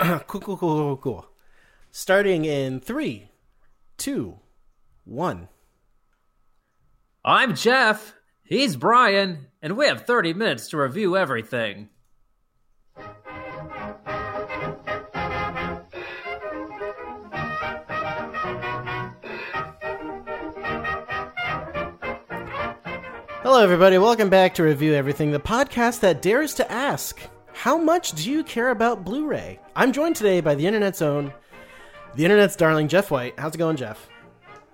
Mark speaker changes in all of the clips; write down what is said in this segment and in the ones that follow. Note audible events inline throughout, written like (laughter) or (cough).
Speaker 1: (coughs) cool, cool, cool, cool, cool. Starting in three, two, one.
Speaker 2: I'm Jeff. He's Brian, and we have 30 minutes to review everything.
Speaker 1: Hello, everybody. Welcome back to Review Everything, the podcast that dares to ask, How much do you care about Blu ray? I'm joined today by the internet's own, the internet's darling, Jeff White. How's it going, Jeff?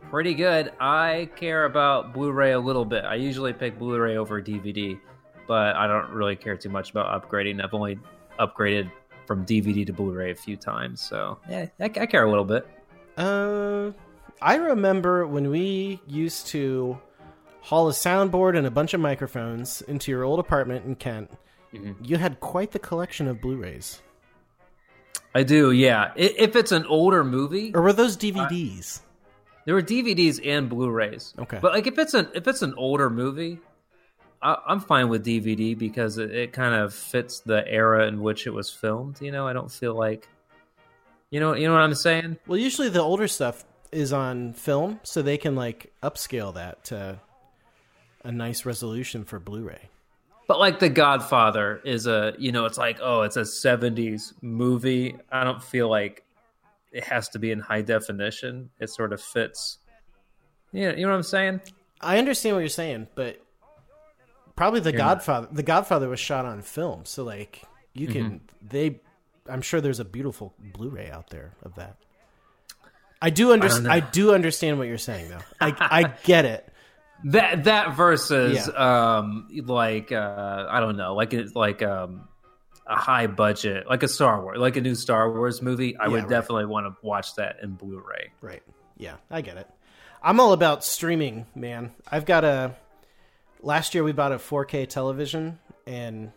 Speaker 2: Pretty good. I care about Blu ray a little bit. I usually pick Blu ray over DVD, but I don't really care too much about upgrading. I've only upgraded from DVD to Blu ray a few times, so yeah, I, I care a little bit.
Speaker 1: Uh, I remember when we used to haul a soundboard and a bunch of microphones into your old apartment in Kent. Mm-hmm. You had quite the collection of Blu-rays.
Speaker 2: I do, yeah. If it's an older movie,
Speaker 1: Or were those DVDs?
Speaker 2: there were DVDs and Blu-rays.
Speaker 1: Okay.
Speaker 2: but like if it's an if it's an older movie, I, I'm fine with DVD because it, it kind of fits the era in which it was filmed. You know, I don't feel like, you know, you know what I'm saying.
Speaker 1: well, usually the older stuff is on film, so they can like upscale that to a nice resolution for Blu-ray.
Speaker 2: But like The Godfather is a, you know, it's like, oh, it's a 70s movie. I don't feel like it has to be in high definition. It sort of fits. Yeah, you know what I'm saying?
Speaker 1: I understand what you're saying, but probably the
Speaker 2: You're not.
Speaker 1: Godfather. The Godfather was shot on film, so like you can
Speaker 2: Mm-hmm.
Speaker 1: they. I'm sure there's a beautiful Blu-ray out there of that. I do understand.
Speaker 2: know.
Speaker 1: I, do understand what you're saying, though. I (laughs) I get it.
Speaker 2: That that versus
Speaker 1: Yeah.
Speaker 2: um like uh I don't know, like it's like um a high budget, like a Star Wars, like a new Star Wars movie, I
Speaker 1: Yeah,
Speaker 2: would
Speaker 1: right.
Speaker 2: definitely want to watch that in Blu-ray.
Speaker 1: Right. Yeah, I get it. I'm all about streaming, man. I've got a. Last year we bought a 4K television, and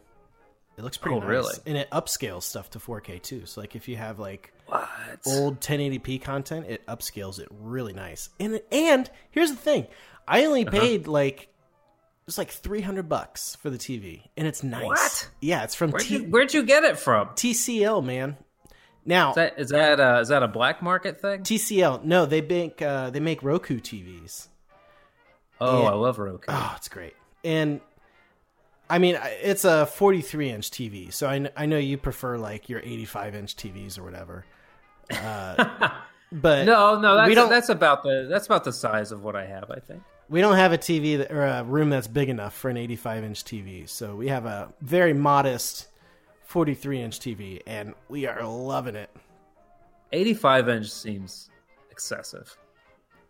Speaker 1: it looks pretty
Speaker 2: Oh,
Speaker 1: nice.
Speaker 2: really?
Speaker 1: And it upscales stuff to 4K too. So like if you have like
Speaker 2: What?
Speaker 1: old 1080p content, it upscales it really nice. And and here's the thing, I only
Speaker 2: Uh-huh.
Speaker 1: paid like it's like 300 bucks for the TV, and it's nice.
Speaker 2: What?
Speaker 1: Yeah, it's from
Speaker 2: Where'd
Speaker 1: T-
Speaker 2: you, where'd you get it from?
Speaker 1: TCL, man. Now
Speaker 2: Is that is that uh, is that a black market thing?
Speaker 1: TCL, no, they make uh, they make Roku TVs.
Speaker 2: Oh,
Speaker 1: Yeah.
Speaker 2: I love Roku.
Speaker 1: Oh, it's great. And I mean, it's a 43 inch TV, so I, I know you prefer like your 85 inch TVs or whatever. Uh, (laughs) but
Speaker 2: No, no, that's
Speaker 1: we don't
Speaker 2: that's about the that's about the size of what I have. I think.
Speaker 1: We don't have a TV that, or a room that's big enough for an 85 inch TV. So we have a very modest 43 inch TV, and we are loving it.
Speaker 2: 85 inch seems excessive.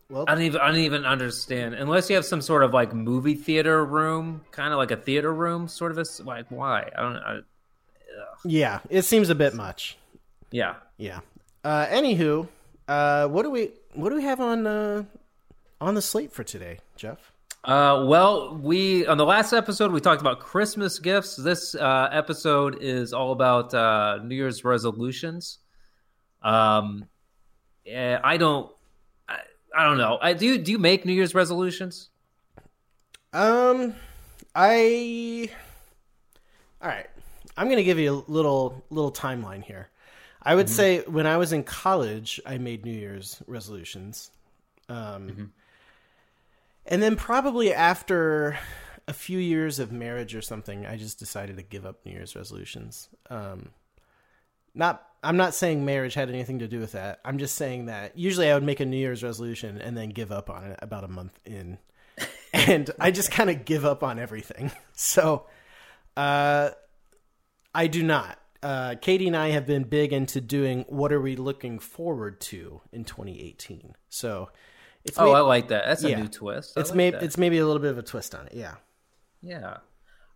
Speaker 1: Well,
Speaker 2: I don't even I don't even understand unless you have some sort of like movie theater room, kind of like a theater room, sort of a like why I don't I,
Speaker 1: yeah, it seems a bit much.
Speaker 2: yeah.
Speaker 1: Yeah. Uh, anywho, uh, what do we what do we have on uh, on the slate for today, Jeff?
Speaker 2: Uh, well, we on the last episode we talked about Christmas gifts. This uh, episode is all about uh, New Year's resolutions. Um, eh, I don't, I, I don't know. I do. you- Do you make New Year's resolutions?
Speaker 1: Um, I. All right, I'm gonna give you a little little timeline here. I would say when I was in college, I made New Year's resolutions, um, and then probably after a few years of marriage or something, I just decided to give up New Year's resolutions. Um, not, I'm not saying marriage had anything to do with that. I'm just saying that usually I would make a New Year's resolution and then give up on it about a month in (laughs) and I just kind of give up on everything. (laughs) So, uh, I do not. Uh, Katie and I have been big into doing what are we looking forward to in 2018. So, it's
Speaker 2: Oh, I like that. That's a
Speaker 1: yeah.
Speaker 2: new twist. I
Speaker 1: it's
Speaker 2: like
Speaker 1: maybe it's maybe a little bit of a twist on it. Yeah.
Speaker 2: Yeah,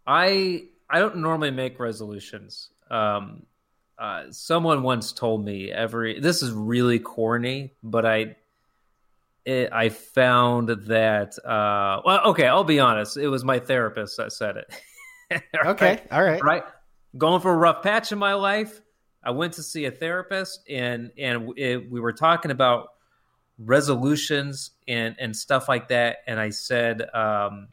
Speaker 2: I I don't normally make resolutions. Um, uh, someone once told me every this is really corny, but I it, I found that uh, well, okay, I'll be honest. It was my therapist that said it. (laughs)
Speaker 1: Okay. All right.
Speaker 2: right? Going for a rough patch in my life. I went to see a therapist, and and it, we were talking about resolutions and and stuff like that. And I said, um,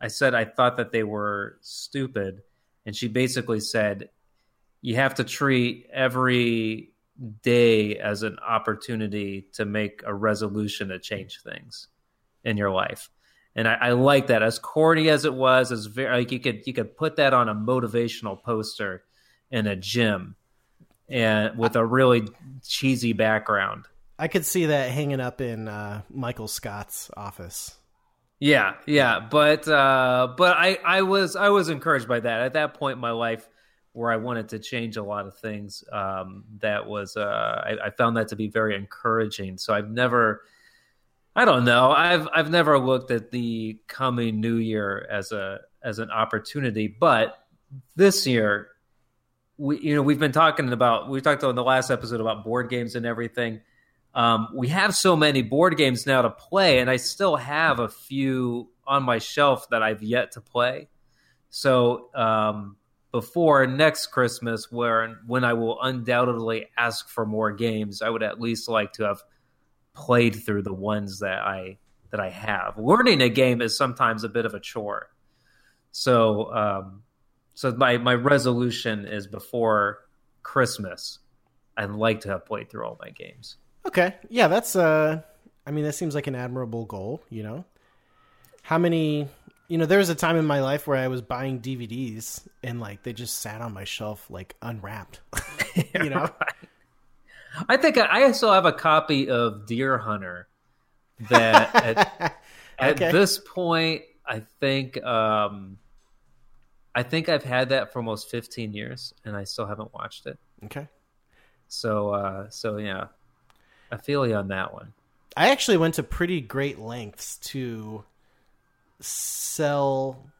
Speaker 2: I said I thought that they were stupid, and she basically said, you have to treat every day as an opportunity to make a resolution to change things in your life. And I, I like that. As corny as it was, as very like you could you could put that on a motivational poster in a gym and with a really cheesy background.
Speaker 1: I could see that hanging up in uh, Michael Scott's office.
Speaker 2: Yeah, yeah, but uh, but I I was I was encouraged by that at that point in my life where I wanted to change a lot of things. Um, that was uh, I, I found that to be very encouraging. So I've never. I don't know. I've I've never looked at the coming new year as a as an opportunity, but this year we you know we've been talking about we talked on the last episode about board games and everything. Um, we have so many board games now to play, and I still have a few on my shelf that I've yet to play. So um, before next Christmas, where when I will undoubtedly ask for more games, I would at least like to have played through the ones that I that I have. Learning a game is sometimes a bit of a chore. So um, so my my resolution is before Christmas, I'd like to have played through all my games.
Speaker 1: Okay, yeah, that's uh, I mean, that seems like an admirable goal. You know, how many? You know, there was a time in my life where I was buying DVDs and like they just sat on my shelf like unwrapped. (laughs) you (laughs) know,
Speaker 2: I think I, I still have a copy of Deer Hunter that (laughs) at,
Speaker 1: Okay.
Speaker 2: at this point I think um, I think I've had that for almost 15 years and I still haven't watched it.
Speaker 1: okay.
Speaker 2: So uh, so yeah, I feel you on that one.
Speaker 1: I actually went to pretty great lengths to sell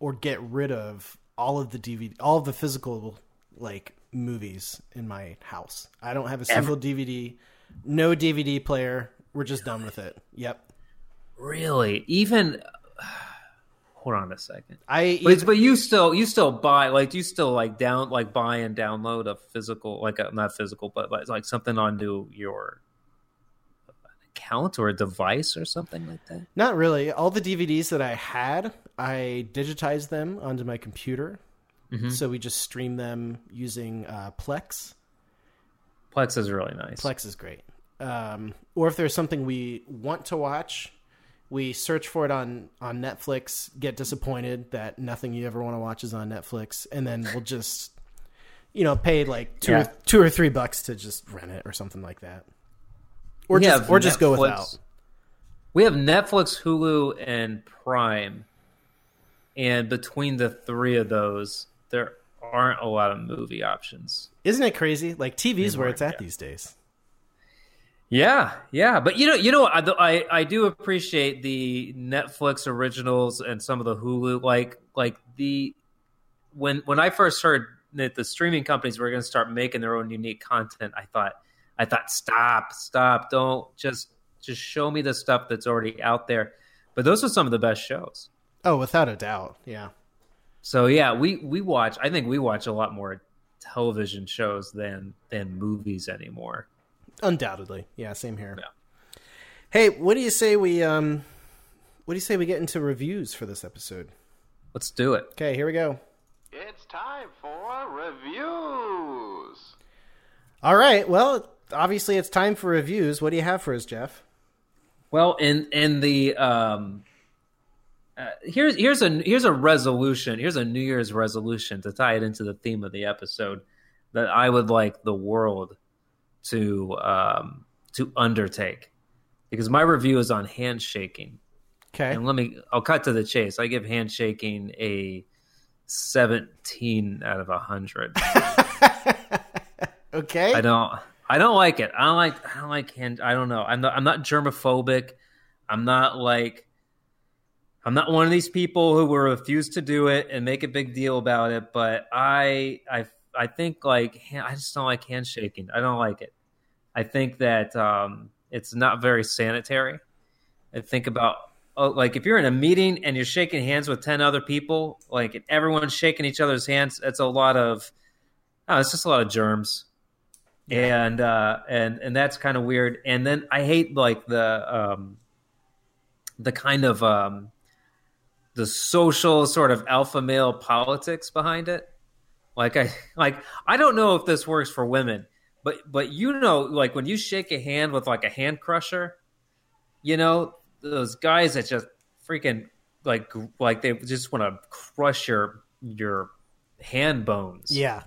Speaker 1: or get rid of all of the DVD, all of the physical like movies in my house. I don't have a single DVD, no DVD player. We're just done with it. Yep.
Speaker 2: Really, even hold on a second.
Speaker 1: I
Speaker 2: But, but you still you still buy like do you still like down like buy and download a physical like a, not physical but like, like something onto your account or a device or something like that.
Speaker 1: not really. All the DVDs that I had, I digitized them onto my computer. So we just stream them using uh, Plex.
Speaker 2: Plex is really nice.
Speaker 1: Plex is great. Um, or if there's something we want to watch, we search for it on on Netflix. Get disappointed that nothing you ever want to watch is on Netflix, and then we'll just, you know, pay like two
Speaker 2: Yeah.
Speaker 1: or, two or three bucks to just rent it or something like that, or
Speaker 2: We
Speaker 1: just or just go without.
Speaker 2: We have Netflix, Hulu, and Prime, and between the three of those, there aren't a lot of movie options.
Speaker 1: Isn't it crazy? Like TV's where it's at
Speaker 2: yeah.
Speaker 1: these days.
Speaker 2: Yeah, yeah, but you know, you know, I, I I do appreciate the Netflix originals and some of the Hulu, like like the when when I first heard that the streaming companies were going to start making their own unique content, I thought I thought stop, stop, don't just just show me the stuff that's already out there. But those are some of the best shows.
Speaker 1: Oh, without a doubt. Yeah.
Speaker 2: So yeah, we we watch. I think we watch a lot more television shows than than movies anymore.
Speaker 1: Undoubtedly. Yeah, same here.
Speaker 2: Yeah.
Speaker 1: Hey, what do you say we um what do you say we get into reviews for this episode?
Speaker 2: Let's do it.
Speaker 1: Okay, here we go.
Speaker 3: It's time for reviews.
Speaker 1: All right. Well, obviously it's time for reviews. What do you have for us, Jeff?
Speaker 2: Well, in in the um, uh, here's here's a here's a resolution. Here's a New Year's resolution to tie it into the theme of the episode that I would like the world to um, to undertake because my review is on handshaking.
Speaker 1: Okay.
Speaker 2: And let me I'll cut to the chase. I give handshaking a 17 out of 100. (laughs)
Speaker 1: okay.
Speaker 2: I don't. I don't like it. I don't like. I don't like hand. I don't know. I'm not. I'm not germophobic. I'm not like. I'm not one of these people who will refuse to do it and make a big deal about it. But I, I, I think like I just don't like handshaking. I don't like it. I think that um, it's not very sanitary. I think about oh, like if you're in a meeting and you're shaking hands with ten other people, like everyone's shaking each other's hands. It's a lot of. Oh, it's just a lot of germs and uh and and that's kind of weird and then i hate like the um the kind of um the social sort of alpha male politics behind it Like I (laughs) like I don't know if this works for women, but but you know, like when you shake a hand with like a hand crusher, you know those guys that just freaking like like they just want to crush your your hand bones.
Speaker 1: Yeah.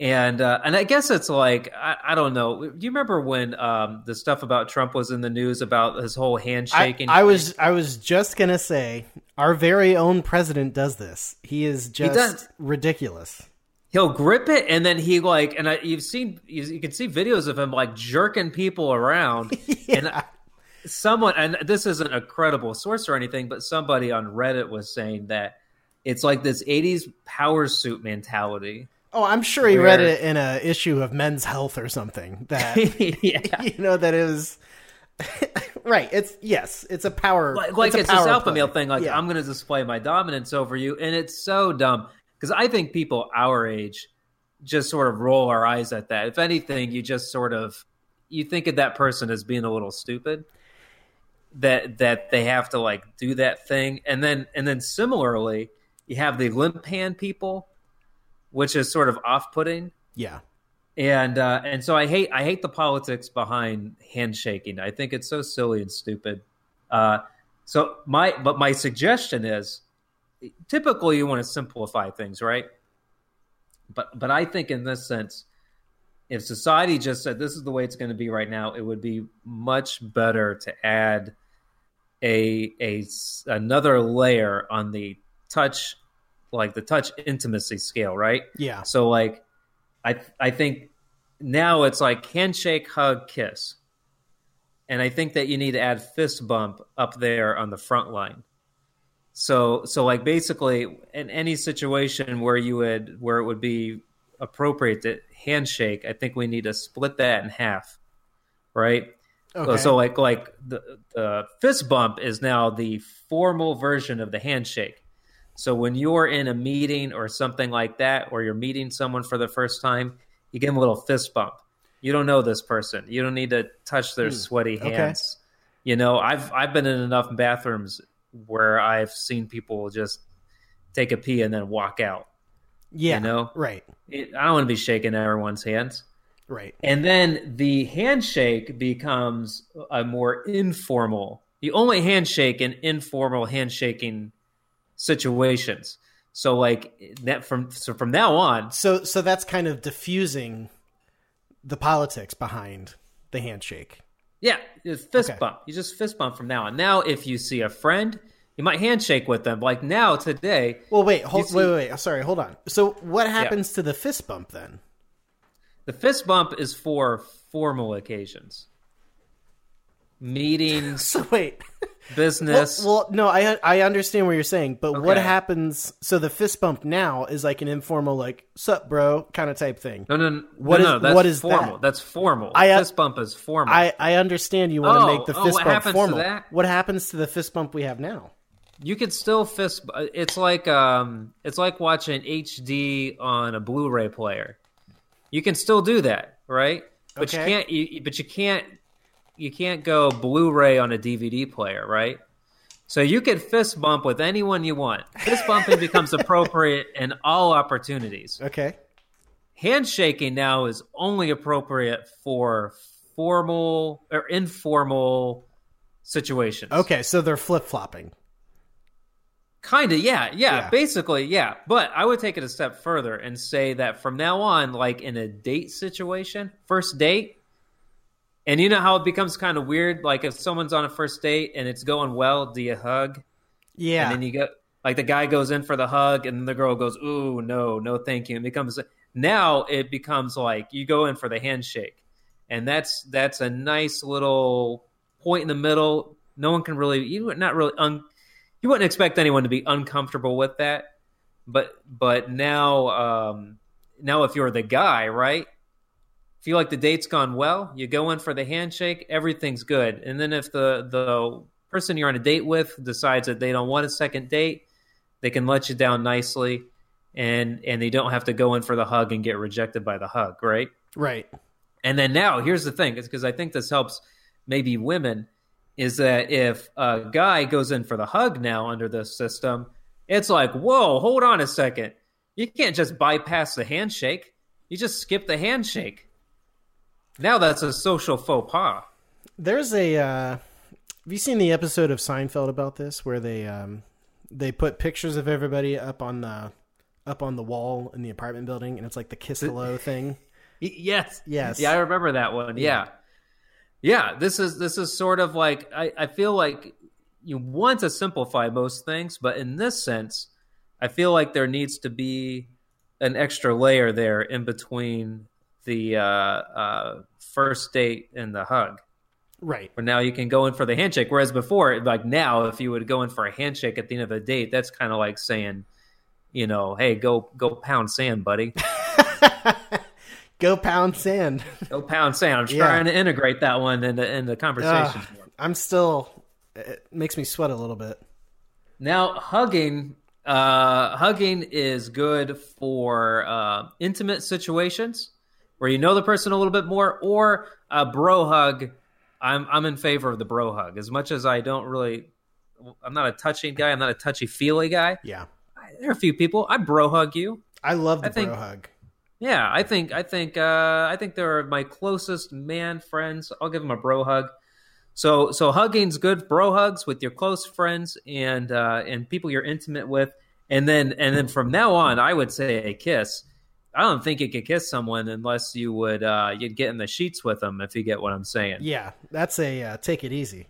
Speaker 2: And uh, and I guess it's like I, I don't know. Do you remember when um, the stuff about Trump was in the news about his whole
Speaker 1: I,
Speaker 2: handshaking?
Speaker 1: I was I was just gonna say our very own president does this. He is just
Speaker 2: does.
Speaker 1: ridiculous.
Speaker 2: He'll grip it and then he like and I, you've seen you, you can see videos of him like jerking people around (laughs) and someone and this isn't a credible source or anything but somebody on reddit was saying that it's like this 80s power suit mentality
Speaker 1: Oh, I'm sure he read it in a issue of Men's Health or something. That (laughs)
Speaker 2: yeah (laughs)
Speaker 1: you know that it was (laughs) right. It's yes, it's a power
Speaker 2: like, like it's,
Speaker 1: a
Speaker 2: this alpha
Speaker 1: play.
Speaker 2: male thing like
Speaker 1: Yeah.
Speaker 2: i'm going to display my dominance over you and it's so dumb because i think people our age just sort of roll our eyes at that if anything you just sort of you think of that person as being a little stupid that that they have to like do that thing and then and then similarly you have the limp hand people which is sort of off-putting
Speaker 1: yeah.
Speaker 2: and uh, and so I hate I hate the politics behind handshaking. I think it's so silly and stupid. Uh, so my but my suggestion is, typically you want to simplify things, right? But but I think in this sense, if society just said this is the way it's going to be right now, it would be much better to add a a another layer on the touch, like the touch intimacy scale, right?
Speaker 1: Yeah.
Speaker 2: So like, I I think now it's like handshake, hug, kiss, and I think that you need to add fist bump up there on the front line. So so like basically in any situation where you would where it would be appropriate to handshake, I think we need to split that in half, right?
Speaker 1: Okay.
Speaker 2: So like like the the fist bump is now the formal version of the handshake. So when you're in a meeting or something like that, or you're meeting someone for the first time, you give them a little fist bump. You don't know this person. You don't need to touch their sweaty
Speaker 1: Hmm. okay.
Speaker 2: hands. You know, I've I've been in enough bathrooms where I've seen people just take a pee and then walk out.
Speaker 1: yeah.
Speaker 2: you know?
Speaker 1: Right.
Speaker 2: It, I don't want to be shaking everyone's hands.
Speaker 1: Right.
Speaker 2: And then the handshake becomes a more informal. You only handshake in informal handshaking situations. So like that from so from now on,
Speaker 1: So so that's kind of diffusing the politics behind the handshake.
Speaker 2: yeah, it's fist
Speaker 1: Okay.
Speaker 2: bump. You just fist bump from now on. Now if you see a friend, you might handshake with them. Like now today,
Speaker 1: Well, wait, hold,
Speaker 2: see-
Speaker 1: wait, wait, wait. Sorry, hold on. So what happens to the fist bump then?
Speaker 2: the fist bump is for formal occasions. Meetings, (laughs)
Speaker 1: So wait. Well,
Speaker 2: business.
Speaker 1: well, no, I I understand what you're saying, but what happens? So the fist bump now is like an informal, like "sup, bro" kind of type thing.
Speaker 2: no, no, no,
Speaker 1: What
Speaker 2: no,
Speaker 1: is-
Speaker 2: no, that's
Speaker 1: what is
Speaker 2: formal.
Speaker 1: that?
Speaker 2: That's formal.
Speaker 1: I, uh,
Speaker 2: fist bump is formal.
Speaker 1: I I understand you want to
Speaker 2: Oh,
Speaker 1: make the
Speaker 2: oh,
Speaker 1: fist
Speaker 2: what
Speaker 1: bump
Speaker 2: to
Speaker 1: formal. What happens to the fist bump we have now?
Speaker 2: you could still fist. It's like um, it's like watching HD on a Blu-ray player. You can still do that, right? But you can't. You, but you can't. You can't go Blu-ray on a DVD player, right? So you can fist bump with anyone you want. Fist bumping (laughs) becomes appropriate in all opportunities.
Speaker 1: Okay.
Speaker 2: Handshaking now is only appropriate for formal or informal situations.
Speaker 1: Okay, so they're flip flopping.
Speaker 2: Kind of, yeah, yeah,
Speaker 1: Yeah.
Speaker 2: basically, yeah. But I would take it a step further and say that from now on, like in a date situation, first date, and you know how it becomes kind of weird. Like if someone's on a first date and it's going well, do you hug?
Speaker 1: Yeah.
Speaker 2: And then you go, like the guy goes in for the hug, and the girl goes, "Ooh, no, no, thank you." It becomes now it becomes like you go in for the handshake, and that's that's a nice little point in the middle. No one can really you would not really un, you wouldn't expect anyone to be uncomfortable with that, but but now um, now if you're the guy, right? Feel like the date's gone well, you go in for the handshake, everything's good, and then if the the person you're on a date with decides that they don't want a second date, they can let you down nicely, and and they don't have to go in for the hug and get rejected by the hug, right?
Speaker 1: right.
Speaker 2: And then now, here's the thing, because I think this helps maybe women, is that if a guy goes in for the hug now under this system, it's like, whoa, hold on a second. You can't just bypass the handshake. You just skip the handshake. Now that's a social faux pas.
Speaker 1: There's a. Uh, have you seen the episode of Seinfeld about this, where they um, they put pictures of everybody up on the up on the wall in the apartment building, and it's like the kiss hello thing. (laughs)
Speaker 2: Yes.
Speaker 1: Yes.
Speaker 2: Yeah, I remember that one. Yeah. Yeah, this is this is sort of like I, I feel like you want to simplify most things, but in this sense, I feel like there needs to be an extra layer there in between the uh, uh, first date and the hug.
Speaker 1: Right.
Speaker 2: Where now you can go in for the handshake. Whereas before, like now, if you would go in for a handshake at the end of a date, that's kind of like saying, you know, hey, go go pound sand, buddy. (laughs)
Speaker 1: Go pound sand.
Speaker 2: Go pound sand. I'm
Speaker 1: Yeah.
Speaker 2: trying to integrate that one into in the conversation.
Speaker 1: Ugh, I'm still. It makes me sweat a little bit.
Speaker 2: Now, hugging, uh, hugging is good for uh, intimate situations where you know the person a little bit more, or a bro hug. I'm I'm in favor of the bro hug. As much as I don't really, I'm not a touching guy. I'm not a touchy feely guy.
Speaker 1: Yeah.
Speaker 2: There are a few people I bro hug you.
Speaker 1: I love the
Speaker 2: I think-
Speaker 1: bro hug.
Speaker 2: Yeah, I think I think uh, I think they're my closest man friends. I'll give them a bro hug. So so hugging's good. Bro hugs with your close friends and uh, and people you're intimate with, and then and then from now on, I would say a kiss. I don't think you could kiss someone unless you would uh, you'd get in the sheets with them if you get what I'm saying.
Speaker 1: Yeah, that's a uh, take it easy.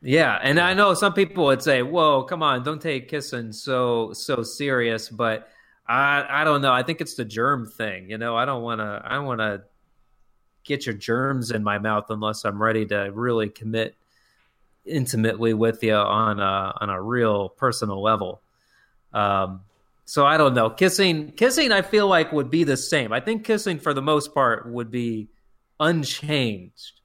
Speaker 2: Yeah, and I know some people would say, "Whoa, come on, don't take kissing so so serious." But I I don't know. I think it's the germ thing. You know, I don't want to I don't want to get your germs in my mouth unless I'm ready to really commit intimately with you on a on a real personal level. Um, so I don't know. Kissing kissing I feel like would be the same. I think kissing for the most part would be unchanged.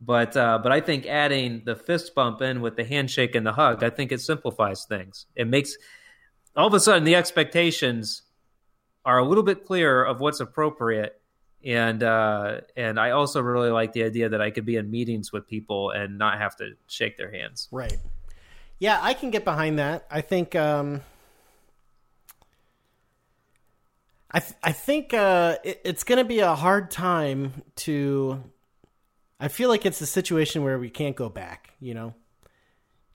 Speaker 2: But uh, but I think adding the fist bump in with the handshake and the hug, I think it simplifies things. It makes all of a sudden the expectations are a little bit clearer of what's appropriate. And uh, and I also really like the idea that I could be in meetings with people and not have to shake their hands.
Speaker 1: Right. Yeah, I can get behind that. I think. Um, I th- I think uh, it, it's going to be a hard time to. I feel like it's a situation where we can't go back. You know,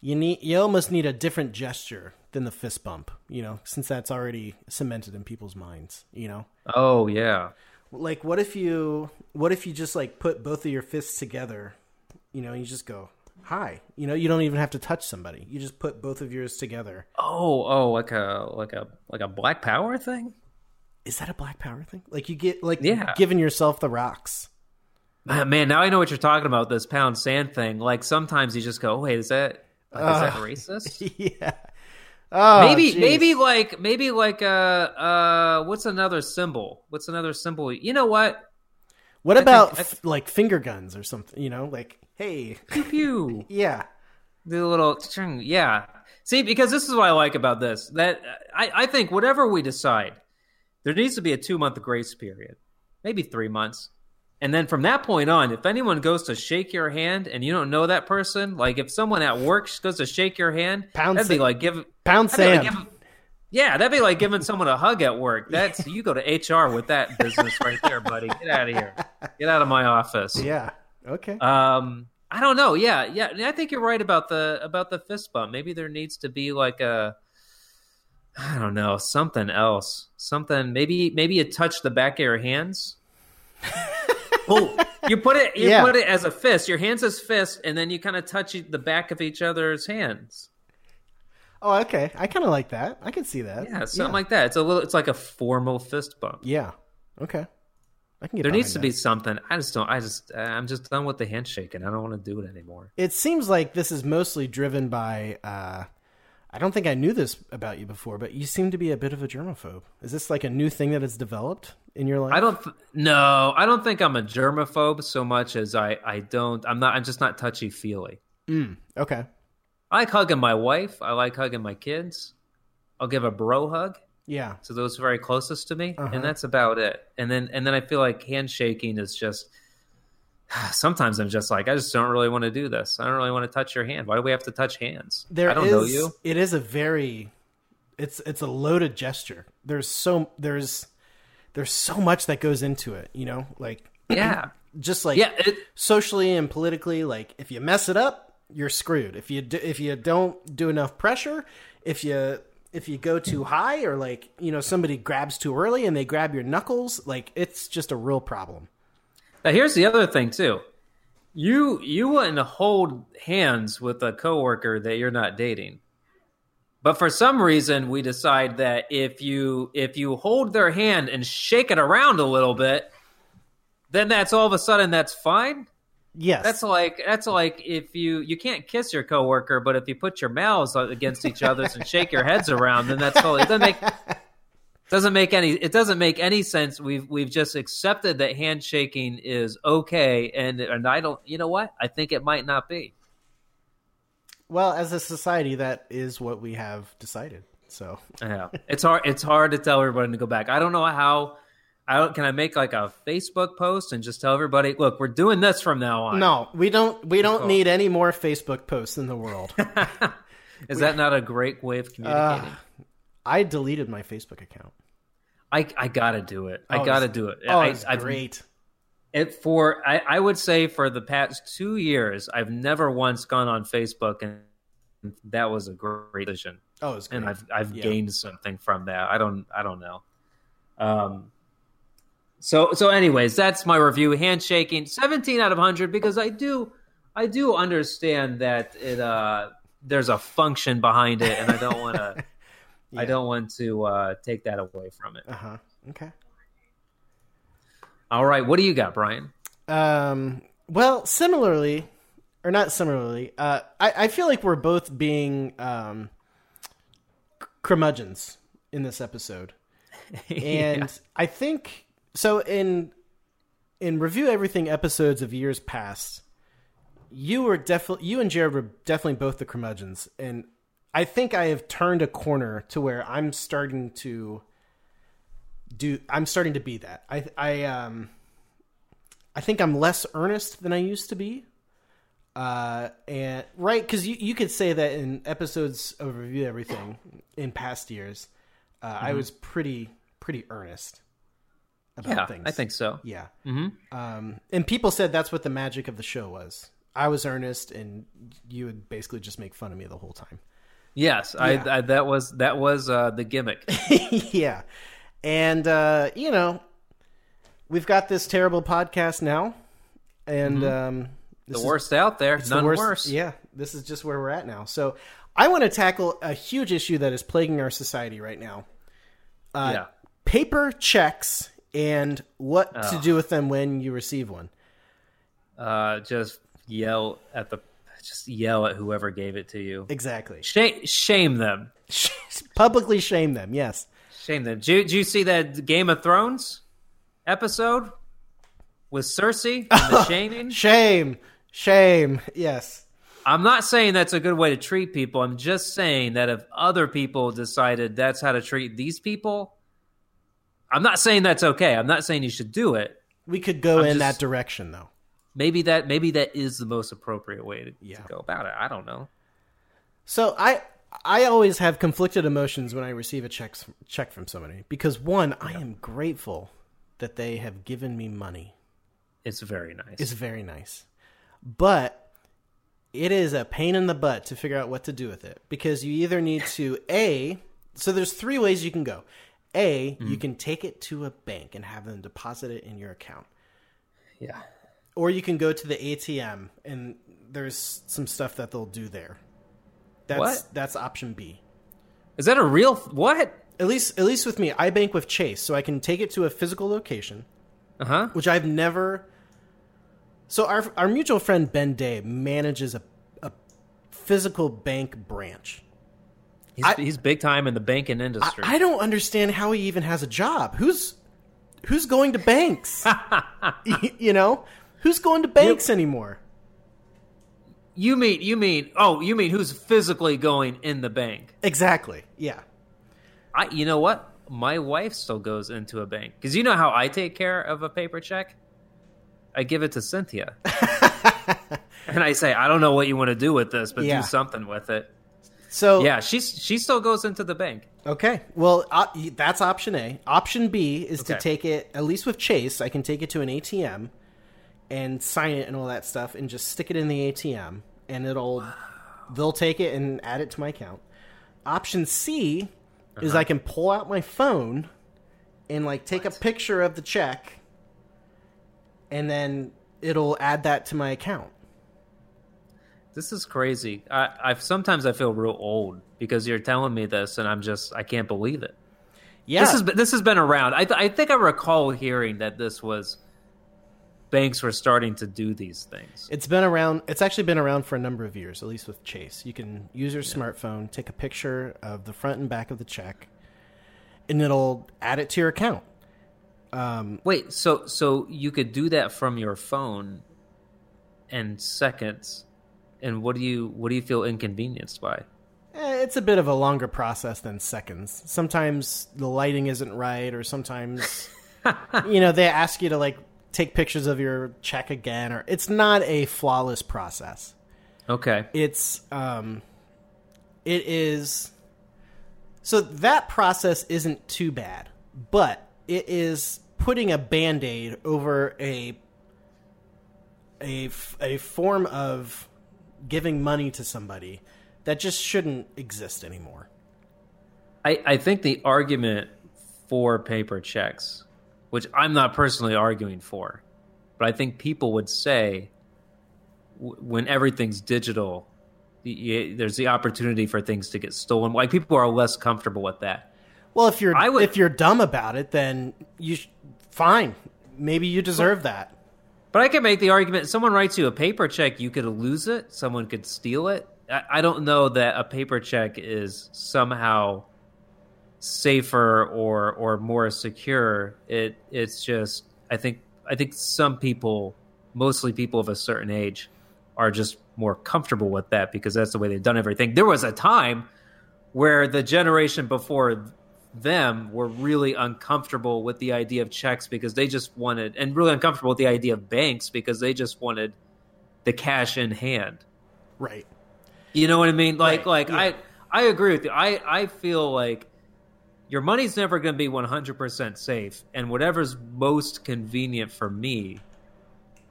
Speaker 1: you need you almost need a different gesture than the fist bump. You know, since that's already cemented in people's minds. You know,
Speaker 2: Oh yeah,
Speaker 1: like what if you what if you just like put both of your fists together you know and you just go hi you know you don't even have to touch somebody you just put both of yours together
Speaker 2: oh oh like a like a like a Black Power thing.
Speaker 1: Is that a black power thing like you get like
Speaker 2: Yeah.
Speaker 1: giving yourself the rocks
Speaker 2: Ah, Man, now I know what you're talking about. This pound sand thing. Like sometimes you just go, "Wait, is that like, is that racist?" (laughs)
Speaker 1: yeah oh,
Speaker 2: maybe
Speaker 1: jeez.
Speaker 2: maybe like maybe like uh uh what's another symbol? What's another symbol? You know what?
Speaker 1: what
Speaker 2: think-
Speaker 1: about
Speaker 2: I
Speaker 1: f- like finger guns or something you know like hey
Speaker 2: Pew pew. (laughs)
Speaker 1: yeah
Speaker 2: the little yeah. See, because this is what I like about this. That I, I think whatever we decide, there needs to be a two month grace period, maybe three months. And then from that point on, if anyone goes to shake your hand and you don't know that person, like if someone at work goes to shake your hand,
Speaker 1: Pound
Speaker 2: that'd be like give
Speaker 1: pound
Speaker 2: that'd like giving- yeah, that'd be like giving someone a hug at work. (laughs) That's you go to HR with that business right there, buddy. Get out of here. Get out of my office.
Speaker 1: yeah okay
Speaker 2: Um, I don't know. Yeah, yeah. I think you're right about the about the fist bump. Maybe there needs to be like a, I don't know, something else. Something. Maybe maybe you touch the back of your hands. (laughs) oh, you put it you
Speaker 1: Yeah.
Speaker 2: put it as a fist. Your hands as fist, and then you kind of touch the back of each other's hands.
Speaker 1: oh okay i kind of like that i can see that
Speaker 2: Yeah, something like that. It's a little. It's like a formal fist bump.
Speaker 1: yeah okay i can get
Speaker 2: There needs to
Speaker 1: that.
Speaker 2: be something. I just don't. I just. I'm just done with the handshake, and I don't want to do it anymore.
Speaker 1: it seems like this is mostly driven by uh I don't think I knew this about you before, but you seem to be a bit of a germaphobe. Is this like a new thing that has developed in your life?
Speaker 2: I don't. Th- no, I don't think I'm a germaphobe so much as I. I don't. I'm not. I'm just not touchy feely.
Speaker 1: Mm, okay.
Speaker 2: I like hugging my wife. I like hugging my kids. I'll give a bro hug
Speaker 1: Yeah.
Speaker 2: to those very closest to me,
Speaker 1: Uh-huh.
Speaker 2: and that's about it. And then and then I feel like handshaking is just. (sighs) Sometimes I'm just like I just don't really want to do this. I don't really want to touch your hand. Why do we have to touch hands?
Speaker 1: There
Speaker 2: I don't
Speaker 1: is-
Speaker 2: know you.
Speaker 1: It is a very it's it's a loaded gesture. There's so there's there's so much that goes into it. You know, like (clears throat)
Speaker 2: Yeah.
Speaker 1: just like
Speaker 2: Yeah. It,
Speaker 1: socially and politically like if you mess it up you're screwed if you do, if you don't do enough pressure if you if you go too high or like you know somebody grabs too early and they grab your knuckles like it's just a real problem
Speaker 2: now here's the other thing too. You you wouldn't hold hands with a coworker that you're not dating. But for some reason we decide that if you if you hold their hand and shake it around a little bit, then that's all of a sudden that's fine.
Speaker 1: yes
Speaker 2: That's like that's like if you you can't kiss your coworker, but if you put your mouths against each other's and shake your heads around, then that's totally doesn't make doesn't make any it doesn't make any sense. We've we've just accepted that handshaking is okay, and and I don't. You know what? I think it might not be.
Speaker 1: well as a society that is what we have decided so
Speaker 2: Yeah, it's hard. It's hard to tell everybody to go back. I don't know how. I don't, can I make like a Facebook post and just tell everybody, look, we're doing this from now on.
Speaker 1: no we don't we don't
Speaker 2: Cool.
Speaker 1: need any more facebook posts in the world (laughs)
Speaker 2: Is that not a great way of communicating?
Speaker 1: Uh, i deleted my facebook account
Speaker 2: I I gotta do it. I
Speaker 1: Oh,
Speaker 2: gotta do it.
Speaker 1: oh
Speaker 2: I,
Speaker 1: it's
Speaker 2: I've-
Speaker 1: great
Speaker 2: It for I, I would say for the past two years, I've never once gone on Facebook, and that was a great decision.
Speaker 1: oh it's
Speaker 2: And I've I've
Speaker 1: Yeah.
Speaker 2: gained something from that. I don't I don't know. Um. So so anyways, that's my review. Handshaking, seventeen out of hundred because I do I do understand that it uh there's a function behind it, and I don't want to (laughs) I don't want to uh, take that away from it.
Speaker 1: uh-huh okay
Speaker 2: All right, what do you got, Brian?
Speaker 1: Um, well, similarly, or not similarly, uh, I, I feel like we're both being um, curmudgeons in this episode, (laughs) and I think so. In in review everything episodes of years past, you were definitely you and Jared were definitely both the curmudgeons, and I think I have turned a corner to where I'm starting to do. I'm starting to be that. I I um. I think I'm less earnest than I used to be. Uh, and right, because you, you could say that in episodes of review everything in past years, uh, I was pretty pretty earnest about
Speaker 2: Yeah,
Speaker 1: things.
Speaker 2: I think so.
Speaker 1: yeah.
Speaker 2: Mm-hmm.
Speaker 1: Um, and people said that's what the magic of the show was. I was earnest, and you would basically just make fun of me the whole time.
Speaker 2: Yes,
Speaker 1: Yeah.
Speaker 2: I, I that was that was uh, the gimmick. (laughs)
Speaker 1: yeah, and uh, you know, we've got this terrible podcast now, and um,
Speaker 2: the
Speaker 1: this is-
Speaker 2: worst out there, none
Speaker 1: the worst.
Speaker 2: worse.
Speaker 1: Yeah, this is just where we're at now. So I want to tackle a huge issue that is plaguing our society right now. Uh,
Speaker 2: Yeah.
Speaker 1: Paper checks and what to do with them when you receive one.
Speaker 2: Uh, just yell at the, just yell at whoever gave it to you.
Speaker 1: Exactly.
Speaker 2: Shame, shame them, (laughs)
Speaker 1: Publicly shame them. Yes.
Speaker 2: shame them. Did you, did you see that Game of Thrones episode with Cersei and the (laughs) shaming?
Speaker 1: Shame. Shame. Yes.
Speaker 2: I'm not saying that's a good way to treat people. I'm just saying that if other people decided that's how to treat these people, I'm not saying that's okay. I'm not saying you should do it.
Speaker 1: We could go in
Speaker 2: just-
Speaker 1: that direction though.
Speaker 2: Maybe that maybe that is the most appropriate way to,
Speaker 1: Yeah.
Speaker 2: to go about it. I don't know.
Speaker 1: So I I always have conflicted emotions when I receive a check check from somebody because one, I am grateful that they have given me money.
Speaker 2: It's very nice.
Speaker 1: It's very nice. But it is a pain in the butt to figure out what to do with it because you either need to a so there's three ways you can go. A, you mm-hmm. can take it to a bank and have them deposit it in your account.
Speaker 2: yeah.
Speaker 1: Or you can go to the ATM and there's some stuff that they'll do there. That's
Speaker 2: What?
Speaker 1: that's option B.
Speaker 2: Is that a real what?
Speaker 1: At least at least with me, I bank with Chase, so I can take it to a physical location.
Speaker 2: Uh huh.
Speaker 1: which I've never. So our our mutual friend Ben Day manages a a physical bank branch.
Speaker 2: He's,
Speaker 1: I-
Speaker 2: he's big time in the banking industry.
Speaker 1: I don't understand how he even has a job. Who's who's going to banks? (laughs) (laughs) You know, who's going to banks anymore?
Speaker 2: you mean you mean oh you mean who's physically going in the bank?
Speaker 1: Exactly. Yeah.
Speaker 2: I you know what? My wife still goes into a bank because you know how I take care of a paper check. I give it to Cynthia, (laughs) and I say I don't know what you want to do with this, but
Speaker 1: Yeah.
Speaker 2: do something with it.
Speaker 1: So
Speaker 2: Yeah, she's she still goes into the bank.
Speaker 1: Okay. Well, uh, that's option A. Option B is to take it, at least with Chase, I can take it to an ATM and sign it and all that stuff and just stick it in the ATM and it'll, they'll take it and add it to my account. Option C is
Speaker 2: Uh-huh.
Speaker 1: I can pull out my phone and like take a picture of the check and then it'll add that to my account.
Speaker 2: This is crazy. I, I've sometimes I feel real old because you're telling me this, and I'm just I can't believe it.
Speaker 1: Yeah.
Speaker 2: This has been, this has been around. I th- I think I recall hearing that this was banks were starting to do these things.
Speaker 1: It's been around. It's actually been around for a number of years, at least with Chase. You can use your smartphone, take a picture of the front and back of the check, and it'll add it to your account. Um,
Speaker 2: Wait, so so you could do that from your phone in seconds, and what do you what do you feel inconvenienced by?
Speaker 1: eh, it's a bit of a longer process than seconds. Sometimes the lighting isn't right, or sometimes, (laughs) you know, they ask you to like take pictures of your check again, or it's not a flawless process.
Speaker 2: Okay,
Speaker 1: it's um it is so that process isn't too bad but it is putting a band-aid over a a form of giving money to somebody that just shouldn't exist anymore
Speaker 2: I I think the argument for paper checks, which I'm not personally arguing for, but I think people would say w- when everything's digital, y- y- there's the opportunity for things to get stolen. Like people are less comfortable with that.
Speaker 1: well if you're
Speaker 2: would-
Speaker 1: if you're dumb about it then you sh- fine maybe you deserve that
Speaker 2: But I can make the argument: someone writes you a paper check, you could lose it. Someone could steal it. I, I don't know that a paper check is somehow safer or or more secure. It it's just I think I think some people, mostly people of a certain age, are just more comfortable with that because that's the way they've done everything. There was a time where the generation before them were really uncomfortable with the idea of checks because they just wanted and really uncomfortable with the idea of banks because they just wanted the cash in hand.
Speaker 1: right
Speaker 2: You know what I mean? Like
Speaker 1: Right,
Speaker 2: like
Speaker 1: yeah.
Speaker 2: I I agree with you. I I feel like your money's never going to be 100% safe and whatever's most convenient for me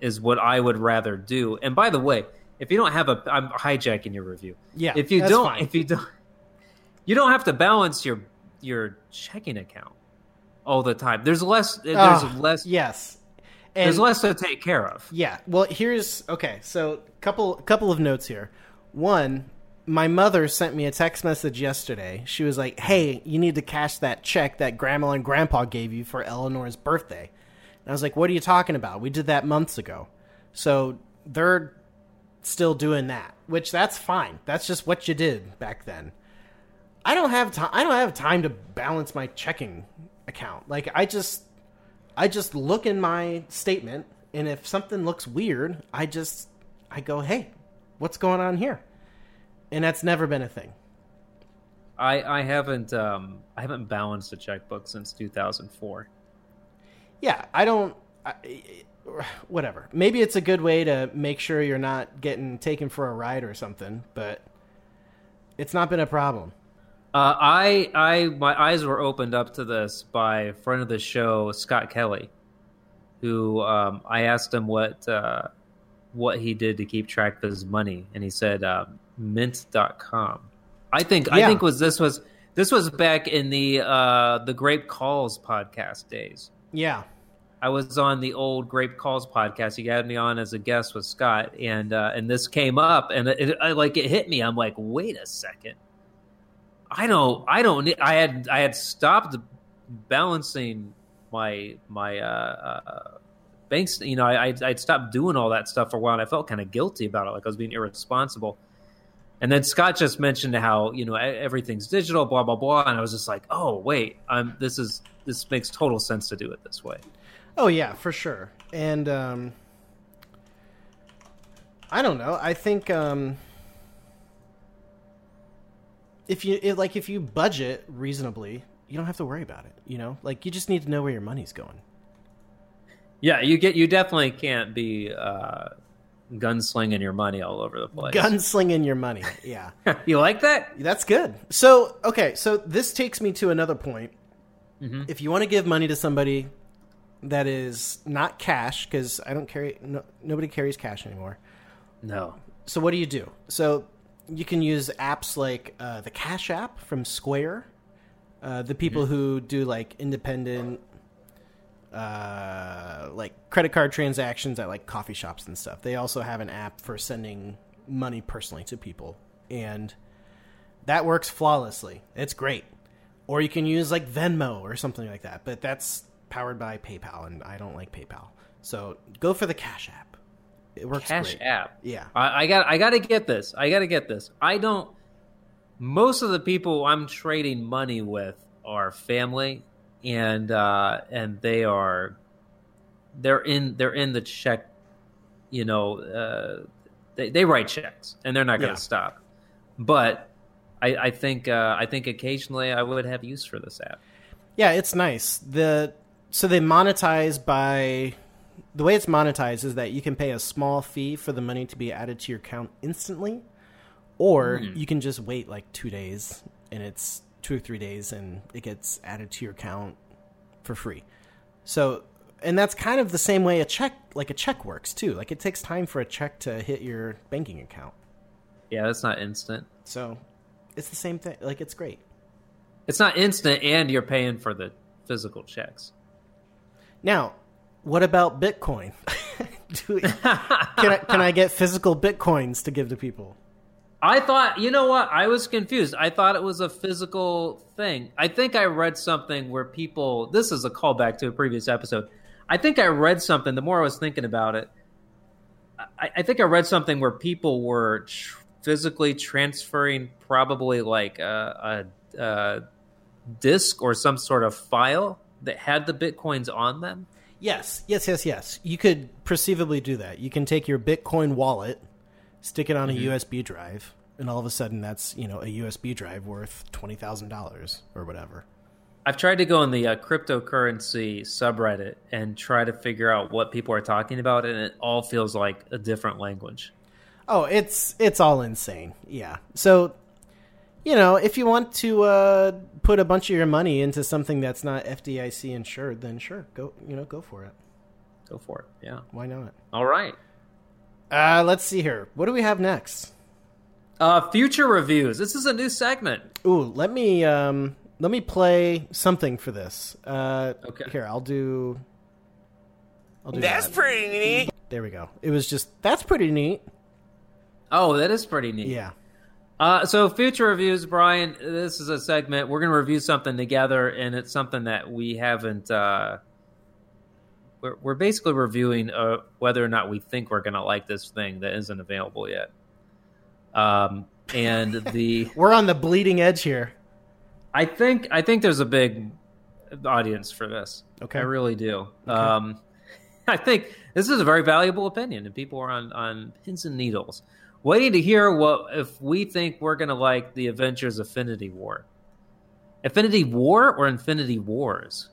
Speaker 2: is what I would rather do. And by the way, if you don't have a I'm hijacking your review.
Speaker 1: Yeah,
Speaker 2: If you don't
Speaker 1: fine.
Speaker 2: if you don't you don't have to balance your your checking account all the time. There's less there's less
Speaker 1: yes and
Speaker 2: there's less to take care of.
Speaker 1: Yeah. Well, here's okay. So, couple couple of notes here. One, my mother sent me a text message yesterday. She was like, "Hey, you need to cash that check that grandma and grandpa gave you for Eleanor's birthday." And I was like, "What are you talking about? We did that months ago." So, they're still doing that, which that's fine. That's just what you did back then. I don't have time I don't have time to balance my checking account. Like I just I just look in my statement, and if something looks weird, I just I go, "Hey, what's going on here?" And that's never been a thing.
Speaker 2: I I haven't um I haven't balanced a checkbook since 2004.
Speaker 1: Yeah, I don't. I, whatever. Maybe it's a good way to make sure you're not getting taken for a ride or something, but it's not been a problem.
Speaker 2: Uh, I I my eyes were opened up to this by a friend of the show, Scott Kelly, who um, I asked him what uh, what he did to keep track of his money, and he said uh, Mint.com. I think I think was this was this was back in the uh, the Grape Calls podcast days.
Speaker 1: Yeah,
Speaker 2: I was on the old Grape Calls podcast. He had me on as a guest with Scott, and uh, and this came up, and it, it, I, like it hit me. I'm like, wait a second. I don't. I don't. need- I had. I had stopped balancing my my uh, uh, banks. You know, I I'd, I'd stopped doing all that stuff for a while, and I felt kind of guilty about it, like I was being irresponsible. And then Scott just mentioned how you know everything's digital, blah blah blah, and I was just like, oh wait, I'm. This is this makes total sense to do it this way.
Speaker 1: Oh yeah, for sure. And um I don't know. I think um if you it, like if you budget reasonably, you don't have to worry about it, you know? Like you just need to know where your money's going.
Speaker 2: Yeah, you get you definitely can't be uh, gunslinging your money all over the place.
Speaker 1: Gunslinging your money. Yeah. (laughs)
Speaker 2: you like that?
Speaker 1: That's good. So, okay, so this takes me to another point.
Speaker 2: Mm-hmm.
Speaker 1: If you want to give money to somebody that is not cash, because I don't carry, no, nobody carries cash anymore.
Speaker 2: No.
Speaker 1: So, what do you do? So, you can use apps like uh, the Cash App from Square. Uh, the people
Speaker 2: Mm-hmm.
Speaker 1: who do like independent, uh, like credit card transactions at like coffee shops and stuff. They also have an app for sending money personally to people, and that works flawlessly. It's great. Or you can use like Venmo or something like that, but that's powered by PayPal, and I don't like PayPal. So go for the Cash App. It works
Speaker 2: Cash
Speaker 1: great.
Speaker 2: app.
Speaker 1: Yeah.
Speaker 2: I, I got I got to get this. I got to get this. I don't. Most of the people I'm trading money with are family, and uh, and they are they're in they're in the check. You know, uh, they they write checks, and they're not going to
Speaker 1: Yeah.
Speaker 2: stop. But I, I think uh, I think occasionally I would have use for this app.
Speaker 1: Yeah, it's nice. The so they monetize by the way it's monetized is that you can pay a small fee for the money to be added to your account instantly, or you can just wait like two days and it's two or three days and it gets added to your account for free. So, and that's kind of the same way a check, like a check works too. Like it takes time for a check to hit your banking account.
Speaker 2: Yeah, that's not instant.
Speaker 1: So, it's the same thing. Like it's great.
Speaker 2: It's not instant, and you're paying for the physical checks.
Speaker 1: Now, what about Bitcoin? (laughs) Do, can I can I get physical bitcoins to give to people?
Speaker 2: I thought, you know what? I was confused. I thought it was a physical thing. I think I read something where people. This is a callback to a previous episode. I think I read something. The more I was thinking about it, I, I think I read something where people were tr- physically transferring probably like a, a, a disk or some sort of file that had the bitcoins on them.
Speaker 1: Yes, yes, yes, yes. You could perceivably do that. You can take your Bitcoin wallet, stick it on a USB drive, and all of a sudden that's you know a USB drive worth twenty thousand dollars or whatever.
Speaker 2: I've tried to go in the uh, cryptocurrency subreddit and try to figure out what people are talking about, and it all feels like a different language.
Speaker 1: Oh, it's it's all insane. Yeah. So, you know, if you want to uh, put a bunch of your money into something that's not FDIC insured, then sure, go you know go for it.
Speaker 2: Go for it. Yeah.
Speaker 1: Why not?
Speaker 2: All right.
Speaker 1: Uh, let's see here. What do we have next?
Speaker 2: Uh, future reviews. This is a new segment.
Speaker 1: Ooh, let me um, let me play something for this. Uh,
Speaker 2: Okay.
Speaker 1: Here, I'll do. I'll do
Speaker 4: That's
Speaker 1: that.
Speaker 4: pretty neat.
Speaker 1: There we go. It was just that's pretty neat.
Speaker 2: Oh, that is pretty neat.
Speaker 1: Yeah.
Speaker 2: Uh, so future reviews, Brian. This is a segment we're going to review something together, and it's something that we haven't. Uh, we're, we're basically reviewing uh, whether or not we think we're going to like this thing that isn't available yet. Um, and the (laughs)
Speaker 1: We're on the bleeding edge here.
Speaker 2: I think I think there's a big audience for this.
Speaker 1: Okay.
Speaker 2: I really do. Um, (laughs) I think this is a very valuable opinion, and people are on on pins and needles, waiting to hear what if we think we're going to like the Avengers Affinity War. Affinity War or Infinity Wars?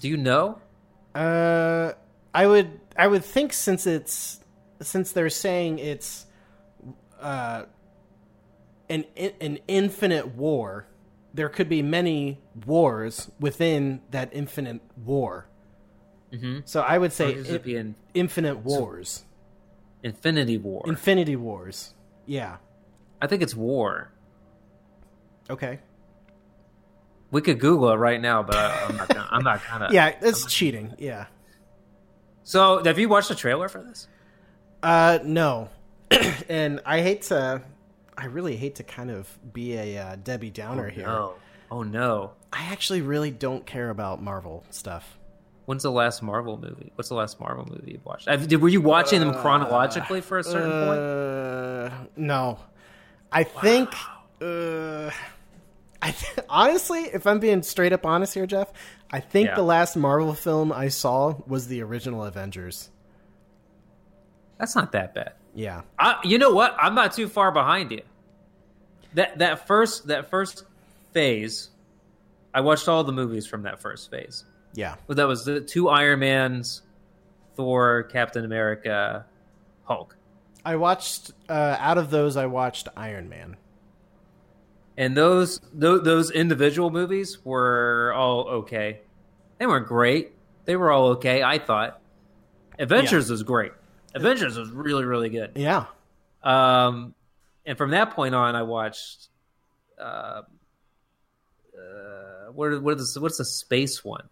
Speaker 2: Do you know?
Speaker 1: Uh, I would I would think since it's since they're saying it's uh an an infinite war, there could be many wars within that infinite war.
Speaker 2: Mm-hmm.
Speaker 1: So I would say
Speaker 2: it in
Speaker 1: infinite wars,
Speaker 2: Infinity War?
Speaker 1: infinity wars. Yeah.
Speaker 2: I think it's War.
Speaker 1: Okay.
Speaker 2: We could Google it right now, but I, I'm not. Gonna, I'm not gonna. (laughs)
Speaker 1: Yeah, it's cheating. Yeah.
Speaker 2: So, have you watched the trailer for this?
Speaker 1: Uh, no. (clears throat) and I hate to, I really hate to kind of be a uh, Debbie Downer here.
Speaker 2: No. Oh no.
Speaker 1: I actually really don't care about Marvel stuff.
Speaker 2: When's the last Marvel movie? What's the last Marvel movie you've watched? Have- Did, were you watching them chronologically for a certain point?
Speaker 1: Uh, no. I think, uh, I th- honestly, if I'm being straight up honest here, Jeff, I think
Speaker 2: Yeah.
Speaker 1: the last Marvel film I saw was the original Avengers.
Speaker 2: That's not that bad.
Speaker 1: Yeah.
Speaker 2: I, you know what? I'm not too far behind you. That that first that first phase, I watched all the movies from that first phase.
Speaker 1: Yeah.
Speaker 2: Well, that was the two Iron Mans, Thor, Captain America, Hulk.
Speaker 1: I watched uh, out of those. I watched Iron Man.
Speaker 2: And those those, those individual movies were all okay. They weren't great. They were all okay. I thought. Avengers was great. Avengers was really really good.
Speaker 1: Yeah,
Speaker 2: Um, and from that point on, I watched. Uh, uh, what what is what's the space one?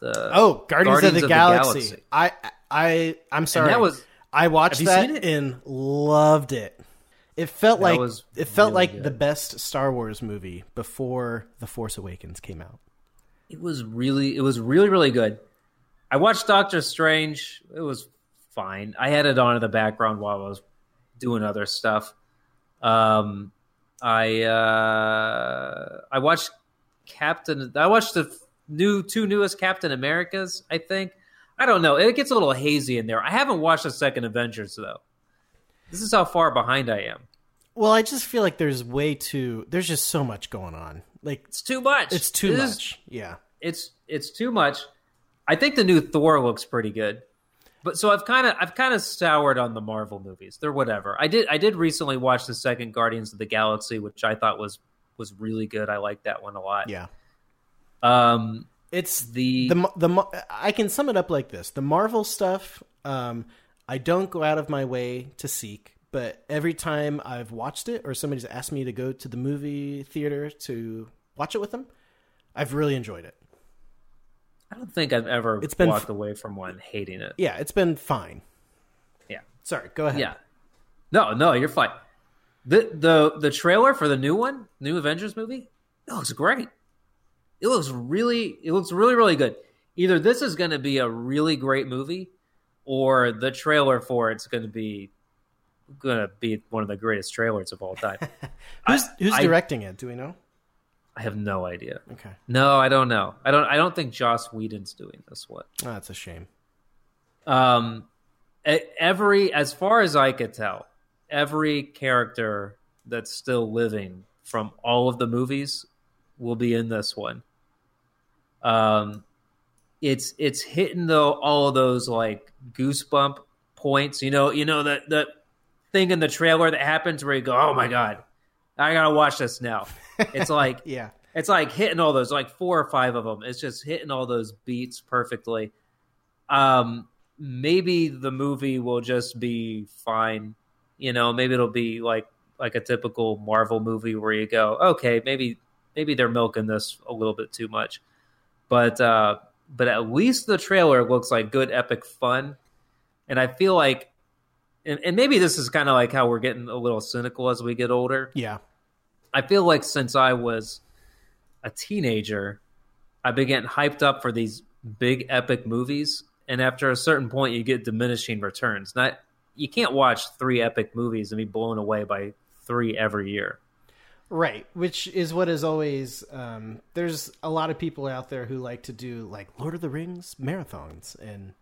Speaker 2: The
Speaker 1: Oh, Guardians, of, the, Galaxy. I I I'm sorry.
Speaker 2: that was-
Speaker 1: I watched that
Speaker 2: it?
Speaker 1: and loved it. It felt
Speaker 2: That
Speaker 1: like it felt
Speaker 2: really
Speaker 1: like
Speaker 2: good.
Speaker 1: the best Star Wars movie before The Force Awakens came out.
Speaker 2: It was really it was really really good. I watched Doctor Strange. It was fine. I had it on in the background while I was doing other stuff. Um, I uh, I watched Captain. I watched the new two newest Captain Americas. I think I don't know. It gets a little hazy in there. I haven't watched the second Avengers though. This is how far behind I am.
Speaker 1: Well, I just feel like there's way too there's just so much going on. Like
Speaker 2: It's too much.
Speaker 1: it's too
Speaker 2: It is-
Speaker 1: much. yeah.
Speaker 2: it's it's too much. I think the new Thor looks pretty good. But so I've kind of I've kind of soured on the Marvel movies. They're whatever. I did I did recently watch the second Guardians of the Galaxy, which I thought was was really good. I liked that one a lot.
Speaker 1: Yeah.
Speaker 2: Um
Speaker 1: It's
Speaker 2: the,
Speaker 1: the the I can sum it up like this: the Marvel stuff, um, I don't go out of my way to seek, but every time I've watched it or somebody's asked me to go to the movie theater to watch it with them, I've really enjoyed it.
Speaker 2: I don't think I've ever
Speaker 1: It's been
Speaker 2: walked
Speaker 1: f-
Speaker 2: away from one hating it.
Speaker 1: Yeah, it's been fine.
Speaker 2: Yeah.
Speaker 1: Sorry, go ahead.
Speaker 2: Yeah. No, no, you're fine. The the the trailer for the new one, new Avengers movie, it looks great. It looks really it looks really really good. Either this is going to be a really great movie or the trailer for it's going to be going to be one of the greatest trailers of all time. (laughs)
Speaker 1: Who's who's
Speaker 2: I-
Speaker 1: directing it? Do we know?
Speaker 2: I have no idea.
Speaker 1: Okay,
Speaker 2: No, I don't know. I don't I don't think Joss Whedon's doing this one.
Speaker 1: oh, that's a shame.
Speaker 2: Um, every as far as I could tell, every character that's still living from all of the movies will be in this one. Um, it's it's hitting though all of those like goosebump points. You know, you know that that thing in the trailer that happens where you go, "Oh my god, I gotta watch this now." It's like (laughs)
Speaker 1: Yeah,
Speaker 2: it's like hitting all those, like four or five of them. It's just hitting all those beats perfectly. Um, maybe the movie will just be fine. You know, maybe it'll be like like a typical Marvel movie where you go, okay, maybe maybe they're milking this a little bit too much, but uh, but at least the trailer looks like good epic fun, and I feel like, and, and maybe this is kind of like how we're getting a little cynical as we get older.
Speaker 1: yeah,
Speaker 2: I feel like since I was a teenager, I've been getting hyped up for these big epic movies, and after a certain point, you get diminishing returns. Not you can't watch three epic movies and be blown away by three every year.
Speaker 1: Right. Which is what is always. Um, there's a lot of people out there who like to do like Lord of the Rings marathons and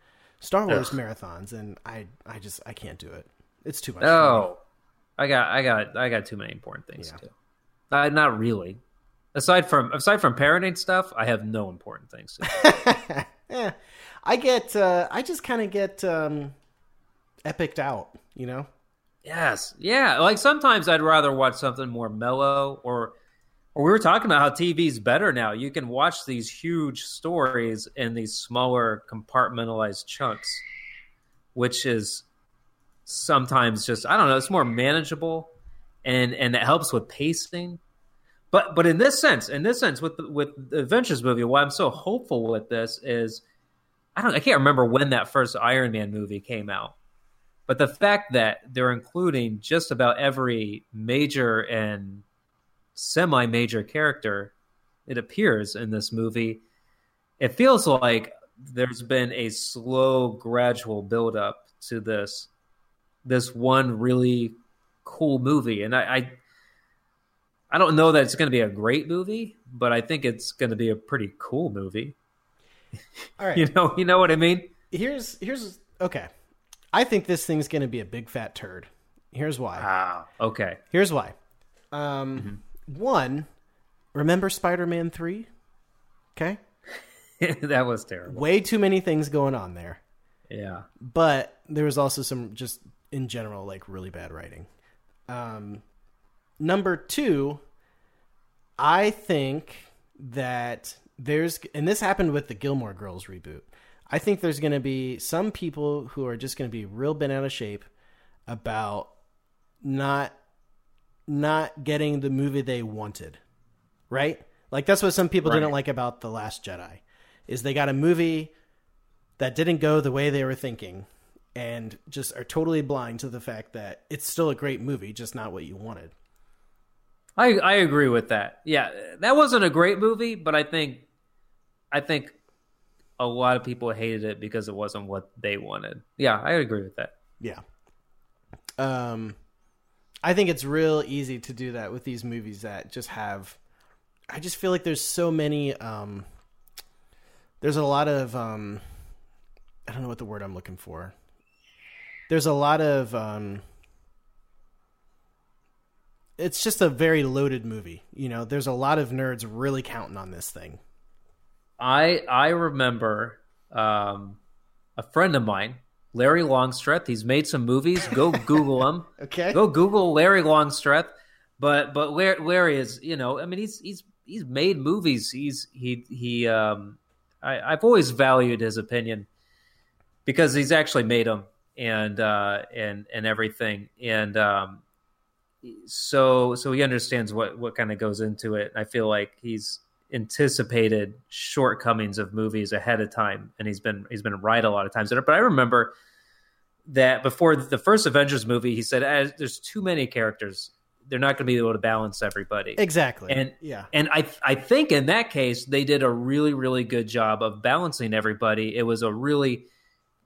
Speaker 1: Star Wars
Speaker 2: Ugh.
Speaker 1: marathons, and I I just I can't do it. It's too much.
Speaker 2: Oh, I got, I got, I got too many important things
Speaker 1: Yeah.
Speaker 2: to do. Uh, not really. Aside from aside from parenting stuff, I have no important things to do. (laughs)
Speaker 1: Eh, I get, uh, I just kind of get um, epicked out, you know?
Speaker 2: Yes, yeah. Like sometimes I'd rather watch something more mellow, or or we were talking about how TV's better now. You can watch these huge stories in these smaller compartmentalized chunks, which is sometimes just I don't know. It's more manageable, and and it helps with pacing. But but in this sense, in this sense, with the, with the Avengers movie, why I'm so hopeful with this is I don't I can't remember when that first Iron Man movie came out. But the fact that they're including just about every major and semi major character it appears in this movie, it feels like there's been a slow, gradual build up to this this one really cool movie. And I I, I don't know that it's gonna be a great movie, but I think it's gonna be a pretty cool movie.
Speaker 1: All right. (laughs)
Speaker 2: You know, you know what I mean?
Speaker 1: Here's, here's, okay. I think this thing's going to be a big fat turd. Here's why.
Speaker 2: Wow. Okay.
Speaker 1: Here's why. Um, One, remember Spider Man 3? Okay. (laughs)
Speaker 2: that was terrible.
Speaker 1: Way too many things going on there.
Speaker 2: Yeah.
Speaker 1: But there was also some just in general like really bad writing. Um, number two, I think that there's and this happened with the Gilmore Girls reboot. I think there's going to be some people who are just going to be real bent out of shape about not not getting the movie they wanted. Right? Like that's what some people
Speaker 2: Right.
Speaker 1: didn't like about The Last Jedi. Is they got a movie that didn't go the way they were thinking and just are totally blind to the fact that it's still a great movie, just not what you wanted.
Speaker 2: I I agree with that. Yeah, that wasn't a great movie, but I think I think a lot of people hated it because it wasn't what they wanted. Yeah, I agree with that.
Speaker 1: Yeah. Um I think it's real easy to do that with these movies that just have I just feel like there's so many um there's a lot of um I don't know what the word I'm looking for. There's a lot of um it's just a very loaded movie. You know, there's a lot of nerds really counting on this thing.
Speaker 2: I I remember um, a friend of mine, Larry Longstreth. He's made some movies. Go (laughs) Google him.
Speaker 1: Okay.
Speaker 2: Go Google Larry Longstreth. But but Larry, Larry is you know I mean he's he's he's made movies. He's he he um I, I've always valued his opinion because he's actually made them and uh and and everything and um so so he understands what what kind of goes into it. I feel like he's anticipated shortcomings of movies ahead of time and he's been he's been right a lot of times. But I remember that before the first Avengers movie, he said, "As "There's too many characters. They're not going to be able to balance everybody."
Speaker 1: Exactly.
Speaker 2: And
Speaker 1: yeah.
Speaker 2: and I I think in that case they did a really really good job of balancing everybody. It was a really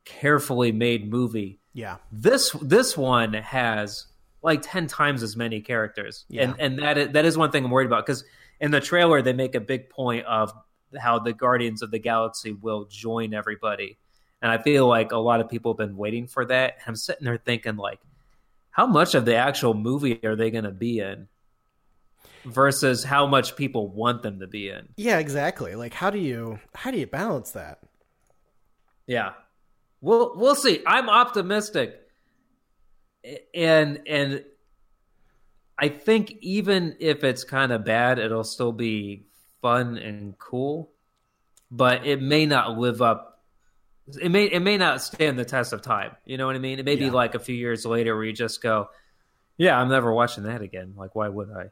Speaker 2: carefully made movie.
Speaker 1: Yeah.
Speaker 2: This this one has like ten times as many characters,
Speaker 1: Yeah.
Speaker 2: and and that is, that is one thing I'm worried about because in the trailer they make a big point of how the Guardians of the Galaxy will join everybody, and I feel like a lot of people have been waiting for that. And I'm sitting there thinking like, how much of the actual movie are they going to be in? Versus how much people want them to be in.
Speaker 1: Yeah, exactly. Like how do you how do you balance that?
Speaker 2: Yeah. We'll we'll see. I'm optimistic. And and I think even if it's kind of bad, it'll still be fun and cool. But it may not live up it may it may not stand the test of time. You know what I mean? It may be like a few years later where you just go, Yeah, I'm never watching that again. Like why would I?